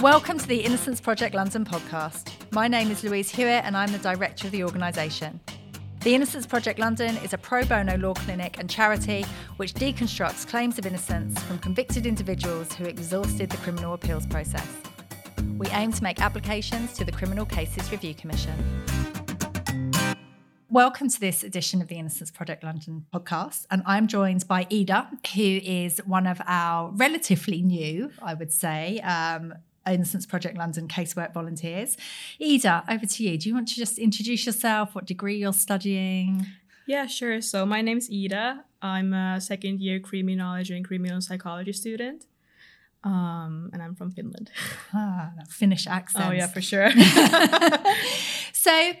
Welcome to the Innocence Project London podcast. My name is Louise Hewitt and I'm the director of the organisation. The Innocence Project London is a pro bono law clinic and charity which deconstructs claims of innocence from convicted individuals who exhausted the criminal appeals process. We aim to make applications to the Criminal Cases Review Commission. Welcome to this edition of the Innocence Project London podcast. And I'm joined by Iida, who is one of our relatively new, I would say, um, Innocence Project London casework volunteers. Iida, over to you. Do you want to just introduce yourself, what degree you're studying? Yeah, sure. So my name's Iida. I'm a second year criminology and criminal psychology student. Um, and I'm from Finland. Ah, that Finnish accent. Oh yeah, for sure. so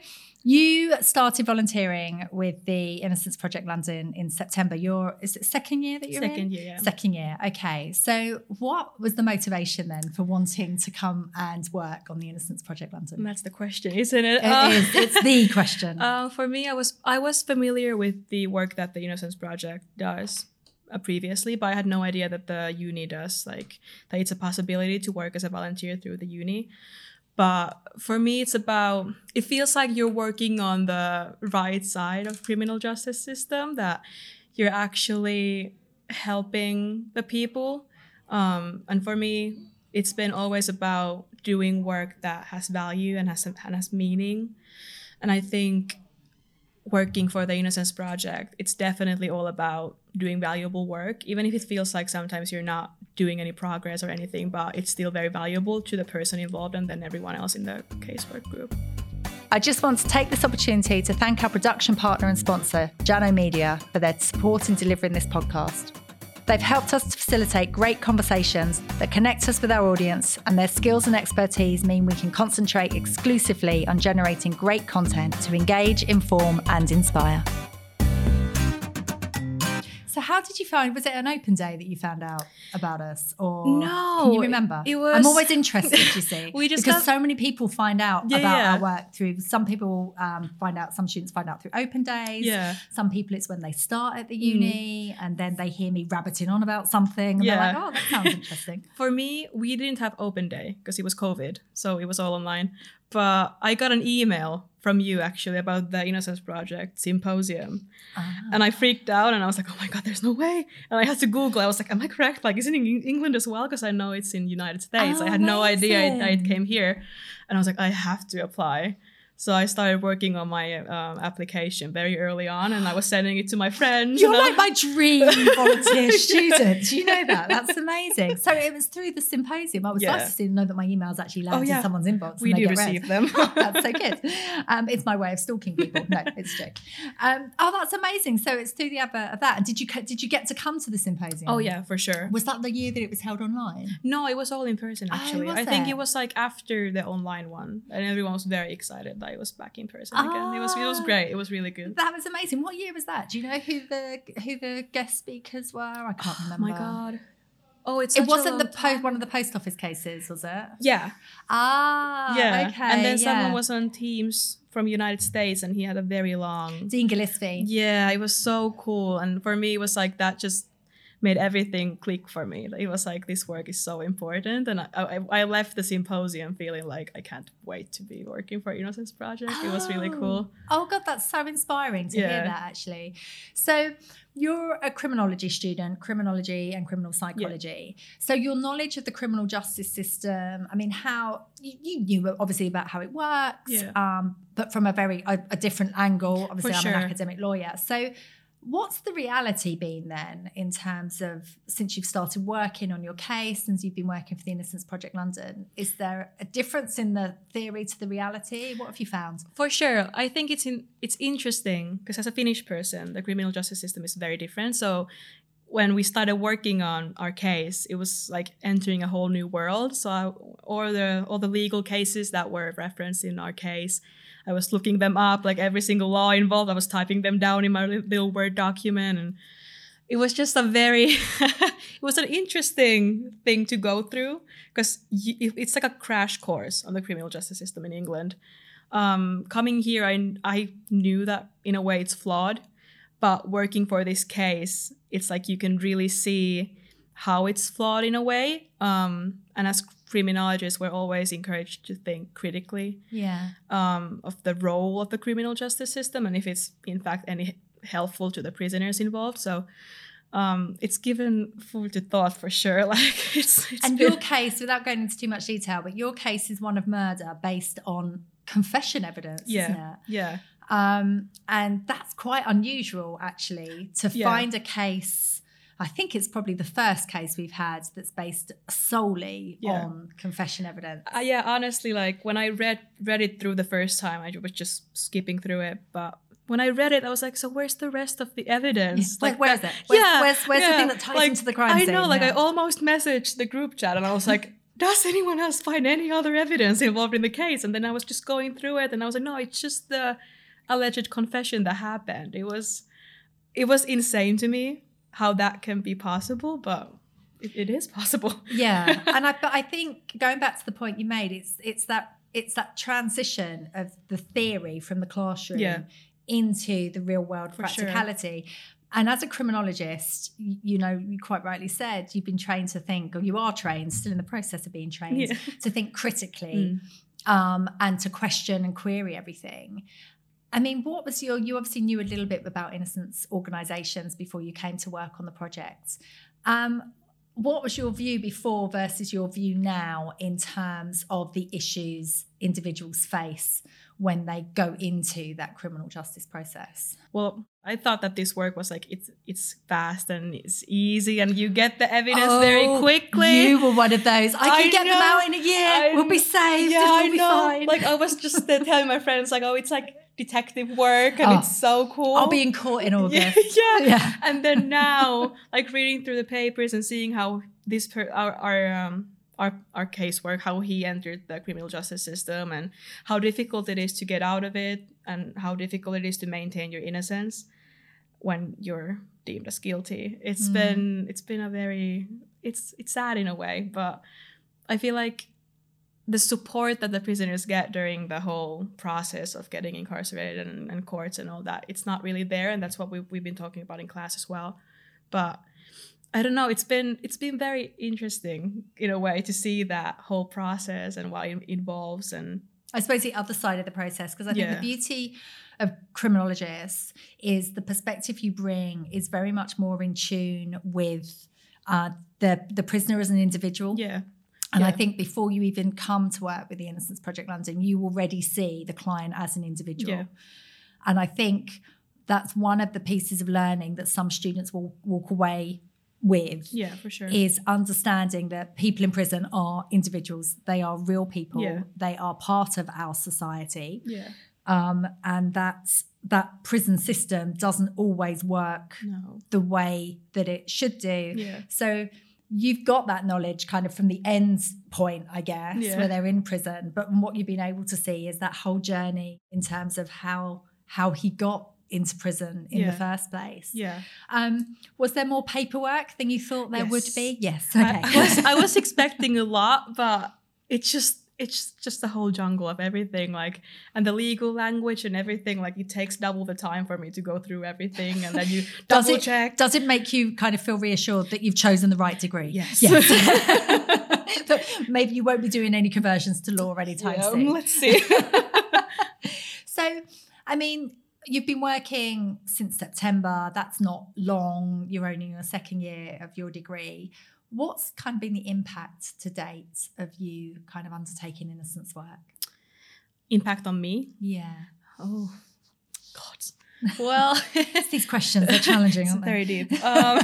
you started volunteering with the Innocence Project London in September. Your is it second year that you're second in? year, yeah. Second year. Okay. So what was the motivation then for wanting to come and work on the Innocence Project London? That's the question, isn't it? It is. It's the question. Uh, for me, I was I was familiar with the work that the Innocence Project does uh, previously, but I had no idea that the uni does like that it's a possibility to work as a volunteer through the uni. But for me, it's about it feels like you're working on the right side of criminal justice system that you're actually helping the people. Um, and for me, it's been always about doing work that has value and has and has meaning. And I think working for the Innocence Project, it's definitely all about doing valuable work, even if it feels like sometimes you're not doing any progress or anything, but it's still very valuable to the person involved and then everyone else in the casework group. I just want to take this opportunity to thank our production partner and sponsor, Jano Media, for their support in delivering this podcast. They've helped us to facilitate great conversations that connect us with our audience, and their skills and expertise mean we can concentrate exclusively on generating great content to engage, inform, and inspire. So, how did you find? Was it an open day that you found out about us, or No, Can you remember? it I'm always interested. You see, We just because so many people find out Yeah, about yeah. our work through. Some people um, find out. Some students find out through open days. Yeah. Some people it's when they start at the uni and then they hear me rabbiting on about something and they're Yeah. like, "Oh, that sounds interesting." For me, we didn't have open day because it was COVID, so it was all online. But I got an email from you actually about the Innocence Project symposium. Ah. And I freaked out and I was like, oh my God, there's no way. And I had to Google. I was like, am I correct? Like, is it in England as well? Because I know it's in United States. Oh, I had no idea it, it came here. And I was like, I have to apply. So I started working on my um, application very early on and I was sending it to my friends. You're and I- like my dream volunteer student. You know that? That's amazing. So it was through the symposium. I was Yeah. nice to know that my emails actually landed Oh, yeah. in someone's inbox. we and do get read. receive them. that's so good. Um, it's my way of stalking people. No, it's a joke. Um, oh, that's amazing. So it's through the advert of that. And did you did you get to come to the symposium? oh, yeah, for sure. Was that the year that it was held online? No, it was all in person Oh, actually. was I think it? it was like after the online one, and everyone was very excited it was back in person again. It was it was Ah. great. It was really good. That was amazing. What year was that? Do you know who the who the guest speakers were? I can't Oh remember. my god. Oh, it's It wasn't the post one of the post office cases, was it? Yeah, Ah, yeah. Okay. and then yeah. someone was on Teams from United States, and he had a very long. Dean Gillespie. Yeah, it was so cool, and for me, it was like that just made everything click for me. It was like this work is so important, and I, I, I left the symposium feeling like I can't wait to be working for Innocence Project. It was really Oh. cool. Oh god, that's so inspiring to hear that actually. So you're a criminology student, criminology and criminal psychology. So your knowledge of the criminal justice system, I mean, how you, you knew obviously about how it works, Yeah. um, but from a very a, a different angle. Obviously, For I'm sure. an academic lawyer. So what's the reality been then in terms of since you've started working on your case and you've been working for the Innocence Project London? Is there a difference in the theory to the reality? What have you found? For sure, I think it's in, it's interesting because as a Finnish person, the criminal justice system is very different. So when we started working on our case, it was like entering a whole new world. So I, all the all the legal cases that were referenced in our case, I was looking them up, like every single law involved. I was typing them down in my li- little word document, and it was just a very it was an interesting thing to go through because it's like a crash course on the criminal justice system in England. Um, coming here, I I knew that in a way it's flawed, but working for this case, it's like you can really see how it's flawed in a way. Um, and as criminologists were always encouraged to think critically Yeah. um, of the role of the criminal justice system and if it's in fact any helpful to the prisoners involved. So um, it's given food to thought for sure. Like it's, it's And been- your case, without going into too much detail, but your case is one of murder based on confession evidence, isn't yeah it? yeah Um, and that's quite unusual, actually, to Yeah. find a case. I think it's probably the first case we've had that's based solely Yeah. on confession evidence. uh, yeah honestly like when I read read it through the first time I was just skipping through it but when I read it I was like so where's the rest of the evidence Like, where is it? Where's, yeah, where's, where's the thing that ties Like, into the crime I scene? know, like I almost messaged the group chat and I was like, does anyone else find any other evidence involved in the case? And then I was just going through it and I was like, no, it's just the alleged confession that happened. It was it was insane to me how that can be possible, but it, it is possible. yeah and i but i think going back to the point you made it's it's that it's that transition of the theory from the classroom Yeah. into the real world For sure. practicality and as a criminologist you, you know you quite rightly said you've been trained to think or you are trained still in the process of being trained Yeah. to think critically Mm. um, and to question and query everything I mean, what was your? You obviously knew a little bit about innocence organisations before you came to work on the project. Um, what was your view before versus your view now in terms of the issues individuals face when they go into that criminal justice process? Well, I thought that this work was like it's it's fast and it's easy and you get the evidence very Oh, quickly. You were one of those. I, I can get them out in a year. I we'll be saved. yeah, I we'll be know. fine. Like I was just uh, telling my friends, like, oh, it's like detective work and Oh. it's so cool. I'll be in court in August. yeah, yeah. Yeah. And then now, like reading through the papers and seeing how this per- our our um our our casework, how he entered the criminal justice system, and how difficult it is to get out of it, and how difficult it is to maintain your innocence when you're deemed as guilty. It's Mm. been it's been a very it's it's sad in a way, but I feel like the support that the prisoners get during the whole process of getting incarcerated and, and courts and all that, it's not really there, and that's what we, we've been talking about in class as well. But I don't know. It's been it's been very interesting in a way to see that whole process and what it involves and I suppose the other side of the process, because I think Yeah. the beauty of criminologists is the perspective you bring is very much more in tune with uh, the the prisoner as an individual. yeah And I think before you even come to work with the Innocence Project London, you already see the client as an individual. Yeah. And I think that's one of the pieces of learning that some students will walk away with yeah for sure is understanding that people in prison are individuals. They are real people. Yeah. They are part of our society. yeah Um, and that's that prison system doesn't always work no the way that it should do. yeah So you've got that knowledge kind of from the end point, I guess, Yeah. where they're in prison. But what you've been able to see is that whole journey in terms of how how he got into prison in the first place. yeah Um, was there more paperwork than you thought there would be? Yes. I- Okay. I, was I was expecting a lot, but it's just it's just the whole jungle of everything, like and the legal language and everything. Like it takes double the time for me to go through everything, and then you Does double it- check. Does it make you kind of feel reassured that you've chosen the right degree? Yes. Yes. But maybe you won't be doing any conversions to law anytime Yeah, soon. let's see. So, I mean, you've been working since September. That's not long. You're only in your second year of your degree. What's kind of been the impact to date of you kind of undertaking innocence work? Impact on me. Yeah. Oh, God. Well, These questions are challenging, aren't they? very deep. Um,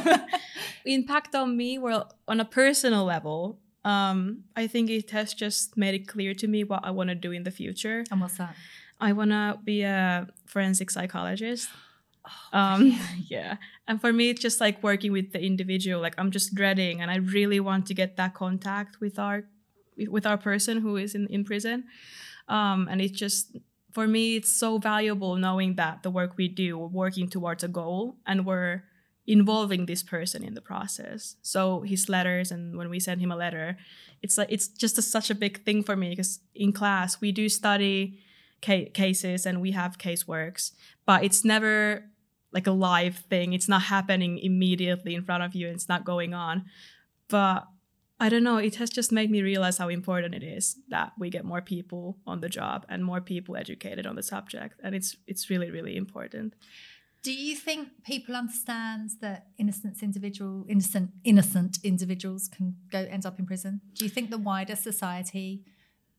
impact on me, well, on a personal level, um, I think it has just made it clear to me what I want to do in the future. And what's that? I want to be a forensic psychologist. Oh, Um, yeah. And for me, it's just like working with the individual. Like I'm just dreading, and I really want to get that contact with our with our person who is in in prison. Um, and it's just for me, it's so valuable knowing that the work we do, we're working towards a goal, and we're involving this person in the process. So his letters, and when we send him a letter, it's like it's just a, such a big thing for me because in class we do study ca- cases and we have caseworks, but it's never like a live thing. It's not happening immediately in front of you. It's not going on. But I don't know, it has just made me realize how important it is that we get more people on the job and more people educated on the subject. And it's it's really, really important. Do you think people understand that innocent individual innocent innocent individuals can go end up in prison? Do you think the wider society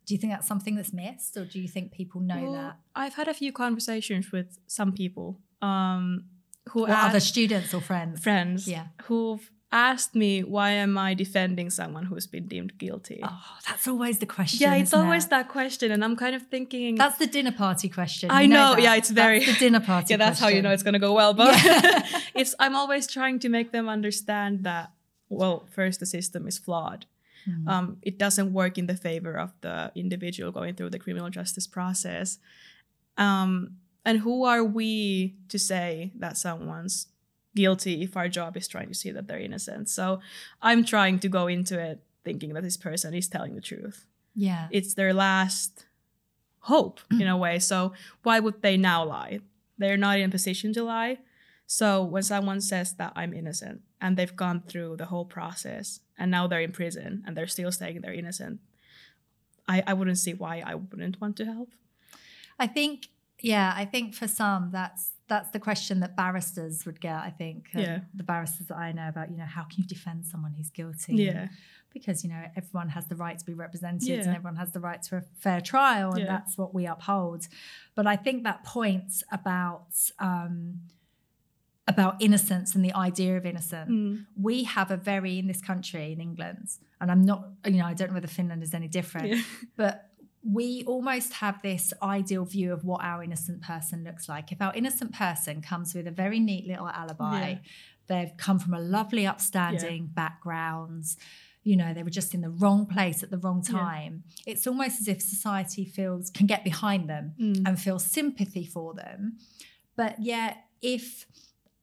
do you think that's something that's missed or do you think people know Well, that? I've had a few conversations with some people um, who Or other students or friends? friends Yeah. who've asked me why am I defending someone who's been deemed guilty. Oh, that's always the question. yeah, it's always it? that question, and I'm kind of thinking. That's the dinner party question. I You know, that. yeah, it's very- That's the dinner party. yeah, that's how you know it's gonna go well. But Yeah. it's I'm always trying to make them understand that well, first the system is flawed. Hmm. Um, it doesn't work in the favor of the individual going through the criminal justice process. Um, and who are we to say that someone's guilty if our job is trying to see that they're innocent? So I'm trying to go into it thinking that this person is telling the truth. Yeah. It's their last hope in mm. a way. So why would they now lie? They're not in a position to lie. So when someone says that I'm innocent and they've gone through the whole process and now they're in prison and they're still saying they're innocent, I, I wouldn't see why I wouldn't want to help. I think, yeah, I think for some that's that's the question that barristers would get. I think Yeah. the barristers that I know about, you know, how can you defend someone who's guilty? Yeah. because you know everyone has the right to be represented Yeah. and everyone has the right to a fair trial, and Yeah. that's what we uphold. But I think that point about um, about innocence and the idea of innocence Mm. we have a very in this country in England, and I'm not, you know, I don't know whether Finland is any different, Yeah. but we almost have this ideal view of what our innocent person looks like. If our innocent person comes with a very neat little alibi, Yeah. they've come from a lovely, upstanding background, you know, they were just in the wrong place at the wrong Yeah. time. It's almost as if society feels can get behind them Mm. and feel sympathy for them. But yet, if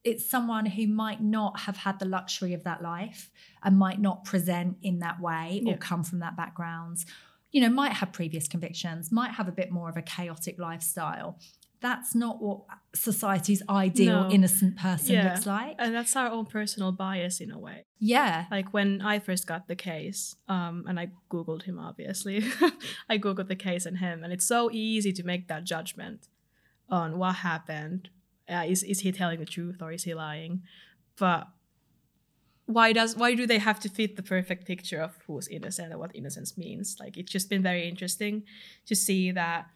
it's someone who might not have had the luxury of that life and might not present in that way or come from that background, you know, might have previous convictions, might have a bit more of a chaotic lifestyle. That's not what society's ideal No. innocent person Yeah. looks like. And that's our own personal bias in a way. yeah. Like when I first got the case, um, and I Googled him, obviously. I Googled the case and him, and it's so easy to make that judgment on what happened. Uh, is, is he telling the truth or is he lying? But why does why do they have to fit the perfect picture of who's innocent and what innocence means? Like it's just been very interesting to see that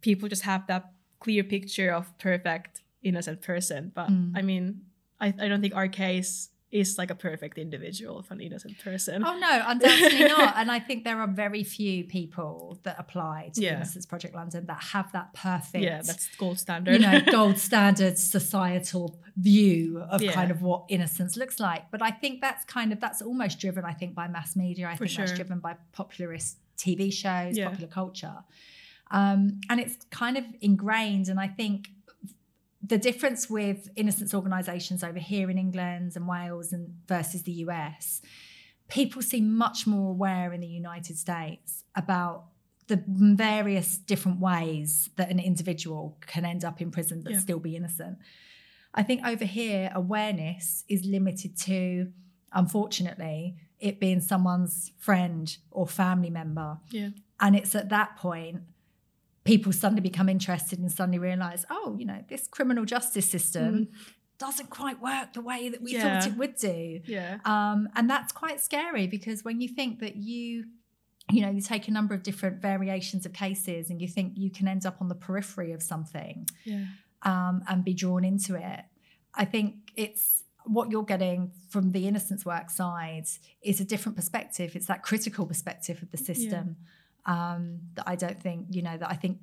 people just have that clear picture of perfect innocent person. But Mm. I mean, I, I don't think our case is like a perfect individual of an innocent person. Oh no, undoubtedly not. And I think there are very few people that apply to Yeah. Innocence Project London that have that perfect yeah, that's gold standard. you know, gold standard societal view of Yeah. kind of what innocence looks like. But I think that's kind of that's almost driven, I think, by mass media. I For think that's driven by popularist TV shows, Yeah. popular culture. Um, and it's kind of ingrained. And I think the difference with innocence organisations over here in England and Wales and versus the US, people seem much more aware in the United States about the various different ways that an individual can end up in prison but Yeah. still be innocent. I think over here, awareness is limited to, unfortunately, it being someone's friend or family member. yeah. And it's at that point people suddenly become interested and suddenly realize, oh, you know, this criminal justice system doesn't quite work the way that we thought Mm. It would do. Yeah. Um, and that's quite scary because when you think that you, you know, you take a number of different variations of cases and you think you can end up on the periphery of something Yeah. um, and be drawn into it. I think it's what you're getting from the innocence work side is a different perspective. It's that critical perspective of the system um, that I don't think, you know, that I think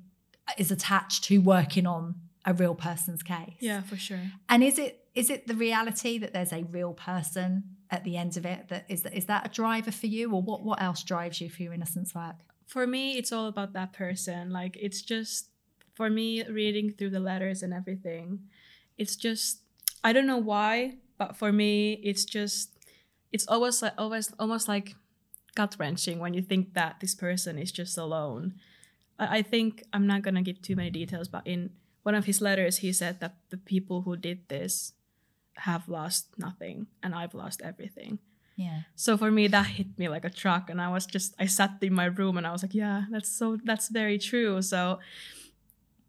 is attached to working on a real person's case. Yeah, for sure. And is it is it the reality that there's a real person at the end of it? that is that is that a driver for you, or what what else drives you for your innocence work? For me, it's all about that person. Like it's just for me reading through the letters and everything. It's just I don't know why, but for me, it's just it's always like always almost like gut wrenching when you think that this person is just alone. I, I think I'm not gonna give too many details, but in one of his letters, he said that the people who did this have lost nothing, and I've lost everything. Yeah. So for me, that hit me like a truck, and I was just I sat in my room and I was like, yeah, that's so that's very true. So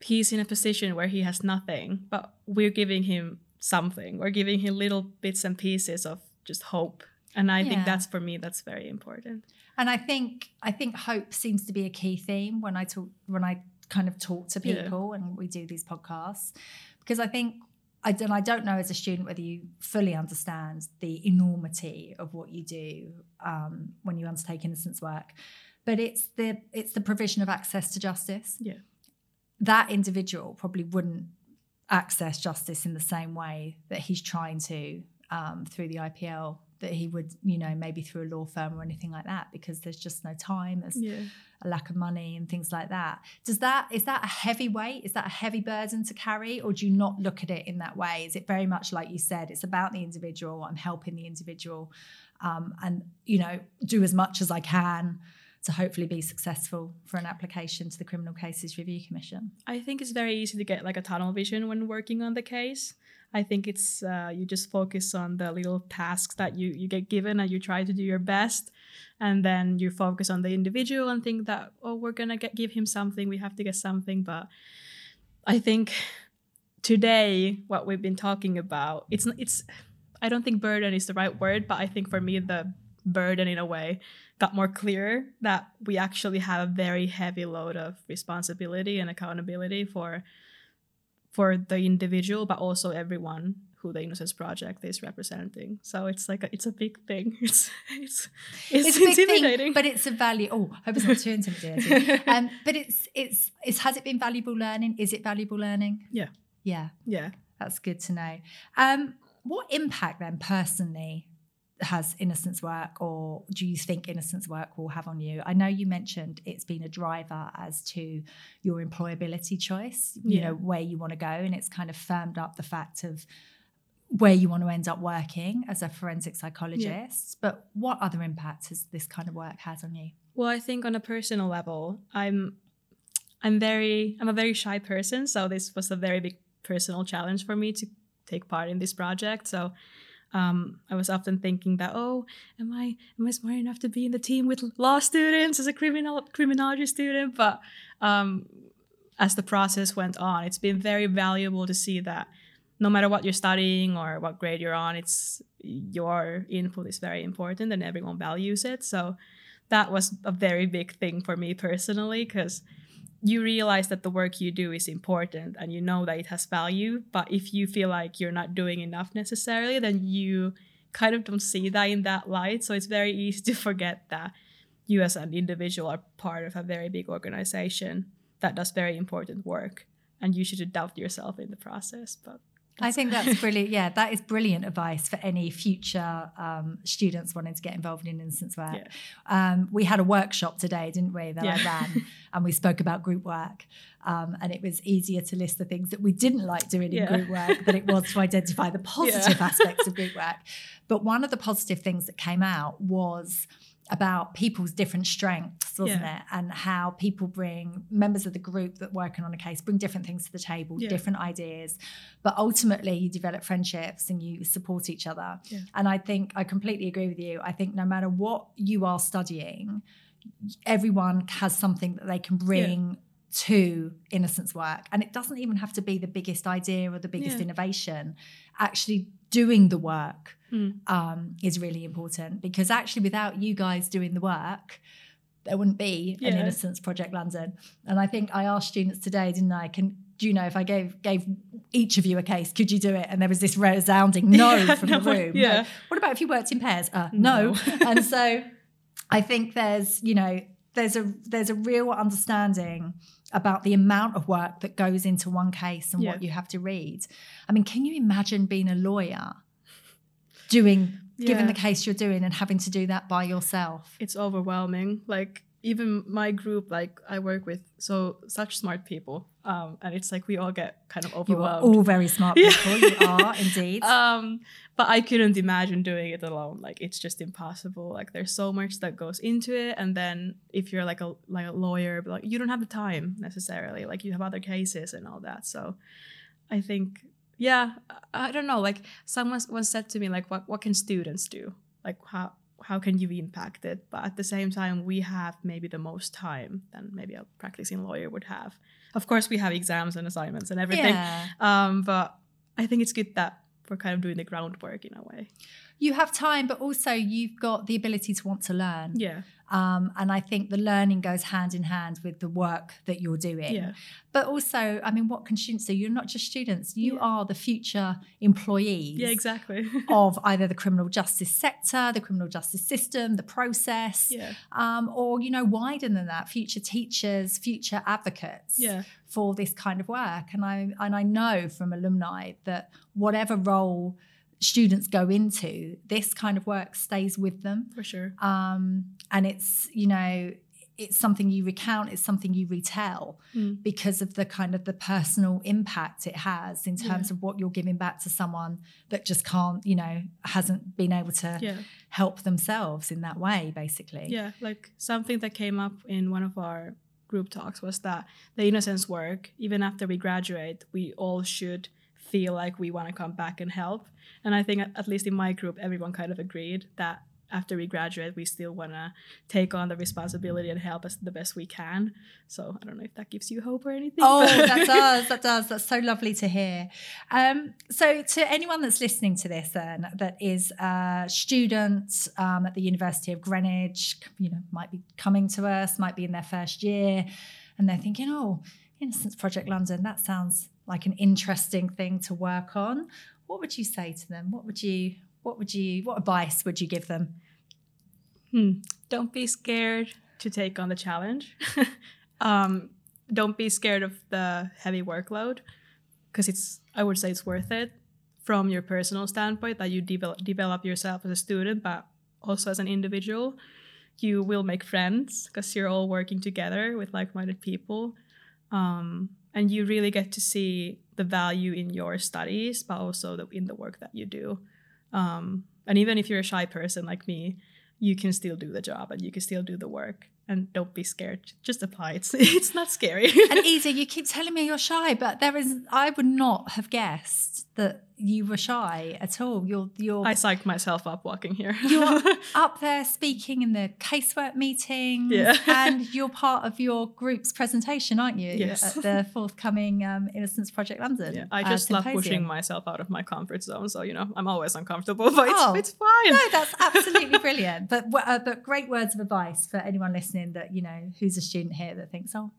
he's in a position where he has nothing, but we're giving him something. We're giving him little bits and pieces of just hope, and I Yeah. think that's for me that's very important. And I think I think hope seems to be a key theme when I talk when I kind of talk to Yeah. people and we do these podcasts because I think I don't I don't know as a student whether you fully understand the enormity of what you do um, when you undertake innocence work, but it's the it's the provision of access to justice. Yeah. That individual probably wouldn't access justice in the same way that he's trying to um, through the IPL that he would, you know, maybe through a law firm or anything like that, because there's just no time, there's Yeah. a lack of money and things like that. Does that is that a heavy weight? Is that a heavy burden to carry, or do you not look at it in that way? Is it very much like you said? It's about the individual. I'm helping the individual, um, and you know, do as much as I can to hopefully be successful for an application to the Criminal Cases Review Commission. I think it's very easy to get like a tunnel vision when working on the case. I think it's uh, you just focus on the little tasks that you you get given and you try to do your best, and then you focus on the individual and think that oh we're gonna get give him something we have to get something. But I think today what we've been talking about it's it's I don't think burden is the right word, but I think for me the burden in a way got more clear that we actually have a very heavy load of responsibility and accountability for for the individual but also everyone who the innocence project is representing so it's like a, it's a big thing it's it's it's, It's a big intimidating thing, but it's a value. Oh, I hope it's not too intimidating. um, but it's it's it's has it been valuable learning? Is it valuable learning? Yeah. Yeah. yeah That's good to know. Um, what impact then personally has innocence work, or do you think innocence work will have on you? I know you mentioned it's been a driver as to your employability choice, you Yeah. know, where you want to go, and it's kind of firmed up the fact of where you want to end up working as a forensic psychologist. But what other impacts has this kind of work has on you? Well, I think on a personal level, I'm I'm very I'm a very shy person, so this was a very big personal challenge for me to take part in this project. So um, I was often thinking that, oh, am I am I smart enough to be in the team with law students as a criminal criminology student? But um, as the process went on, it's been very valuable to see that no matter what you're studying or what grade you're on, it's your input is very important and everyone values it. So that was a very big thing for me personally because you realize that the work you do is important and you know that it has value but if you feel like you're not doing enough necessarily then you kind of don't see that in that light. So it's very easy to forget that you as an individual are part of a very big organization that does very important work and you should doubt yourself in the process but I think that's brilliant. Yeah, that is brilliant advice for any future um, students wanting to get involved in innocence work. Yeah. Um, we had a workshop today, didn't we, that I ran, and we spoke about group work. Um, and it was easier to list the things that we didn't like doing in group work than it was to identify the positive aspects of group work. But one of the positive things that came out was about people's different strengths, wasn't Yeah. it? And how people bring members of the group that working on a case bring different things to the table, Yeah. different ideas. But ultimately, you develop friendships and you support each other. Yeah. And I think I completely agree with you. I think no matter what you are studying, everyone has something that they can bring to innocence work. And it doesn't even have to be the biggest idea or the biggest Yeah. innovation. Actually, doing the work Mm. um, is really important because actually, without you guys doing the work, there wouldn't be an innocence project London. And I think I asked students today, didn't I? Can do you know if I gave gave each of you a case, could you do it? And there was this resounding no Yeah, from no, the room. Yeah. What about if you worked in pairs? Uh, no. No. and so I think there's, you know, there's a there's a real understanding about the amount of work that goes into one case and Yeah. what you have to read. I mean, can you imagine being a lawyer doing given the case you're doing and having to do that by yourself? it's overwhelming like even my group like i work with so such smart people um and it's like we all get kind of overwhelmed You are all very smart Yeah. people. You are indeed. um but i couldn't imagine doing it alone. Like it's just impossible. Like there's so much that goes into it and then if you're like a like a lawyer like you don't have the time necessarily. Like you have other cases and all that. So i think yeah i I don't know. Like someone once said to me like what, what can students do? Like how how can you impact it but at the same time we have maybe the most time than maybe a practicing lawyer would have of course we have exams and assignments and everything Yeah. um but i think it's good that we're kind of doing the groundwork in a way You have time, but also you've got the ability to want to learn. yeah Um, and I think the learning goes hand in hand with the work that you're doing. yeah But also, I mean, what can students do? You're not just students, you Yeah. are the future employees yeah exactly of either the criminal justice sector, the criminal justice system, the process, yeah um, or, you know, wider than that, future teachers, future advocates yeah for this kind of work. And I, and I know from alumni that whatever role students go into, this kind of work stays with them for sure um, and it's you know it's something you recount it's something you retell Mm. because of the kind of the personal impact it has in terms Yeah. of what you're giving back to someone that just can't you know hasn't been able to yeah help themselves in that way basically Yeah, like something that came up in one of our group talks was that the innocence work, even after we graduate, we all should feel like we want to come back and help. And I think, at at least in my group, everyone kind of agreed that after we graduate, we still want to take on the responsibility and help us the best we can. So I don't know if that gives you hope or anything. Oh, that does, that does. That's so lovely to hear. Um, so, to anyone that's listening to this, then that is a student um, at the University of Greenwich, you know, might be coming to us, might be in their first year, and they're thinking, "Oh, Innocence Project London, that sounds like an interesting thing to work on." What would you say to them? What would you, what would you, what advice would you give them? Hmm. Don't be scared to take on the challenge. um, don't be scared of the heavy workload because it's, I would say, it's worth it from your personal standpoint that you develop develop yourself as a student, but also as an individual. You will make friends because you're all working together with like-minded people, um, and you really get to see the value in your studies, but also the, in the work that you do. Um, and even if you're a shy person like me, you can still do the job and you can still do the work and don't be scared just apply it's it's not scary And Iida, you keep telling me you're shy, but there is, I would not have guessed that you were shy at all. You're, you're, i psyched myself up walking here you're up there speaking in the casework meetings, Yeah. and you're part of your group's presentation, aren't you? Yes. At the forthcoming um, Innocence Project London. yeah, i uh, just love pushing myself out of my comfort zone so you know i'm always uncomfortable but it's, Oh. it's fine No, that's absolutely brilliant. But uh, but great words of advice for anyone listening that you know who's a student here that thinks, oh,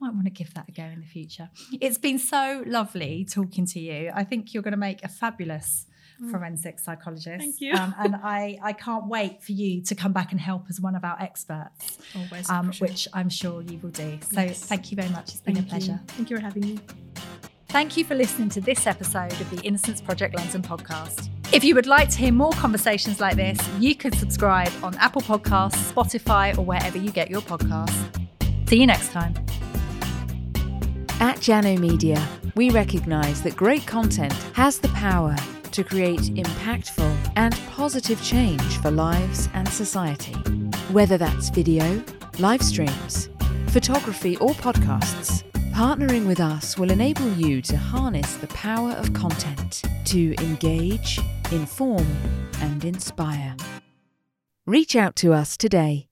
might want to give that a go in the future. It's been so lovely talking to you. I think you're going to make a fabulous forensic psychologist. Mm. Thank you. Um, and I I can't wait for you to come back and help as one of our experts, always um, which I'm sure you will do. So Yes. thank you very much. It's been Thank a pleasure. you. thank you for having me Thank you for listening to this episode of the Innocence Project London podcast. If you would like to hear more conversations like this, you can subscribe on Apple Podcasts, Spotify, or wherever you get your podcasts. See you next time. At Jano Media, we recognise that great content has the power to create impactful and positive change for lives and society. Whether that's video, live streams, photography, or podcasts, partnering with us will enable you to harness the power of content to engage, inform, and inspire. Reach out to us today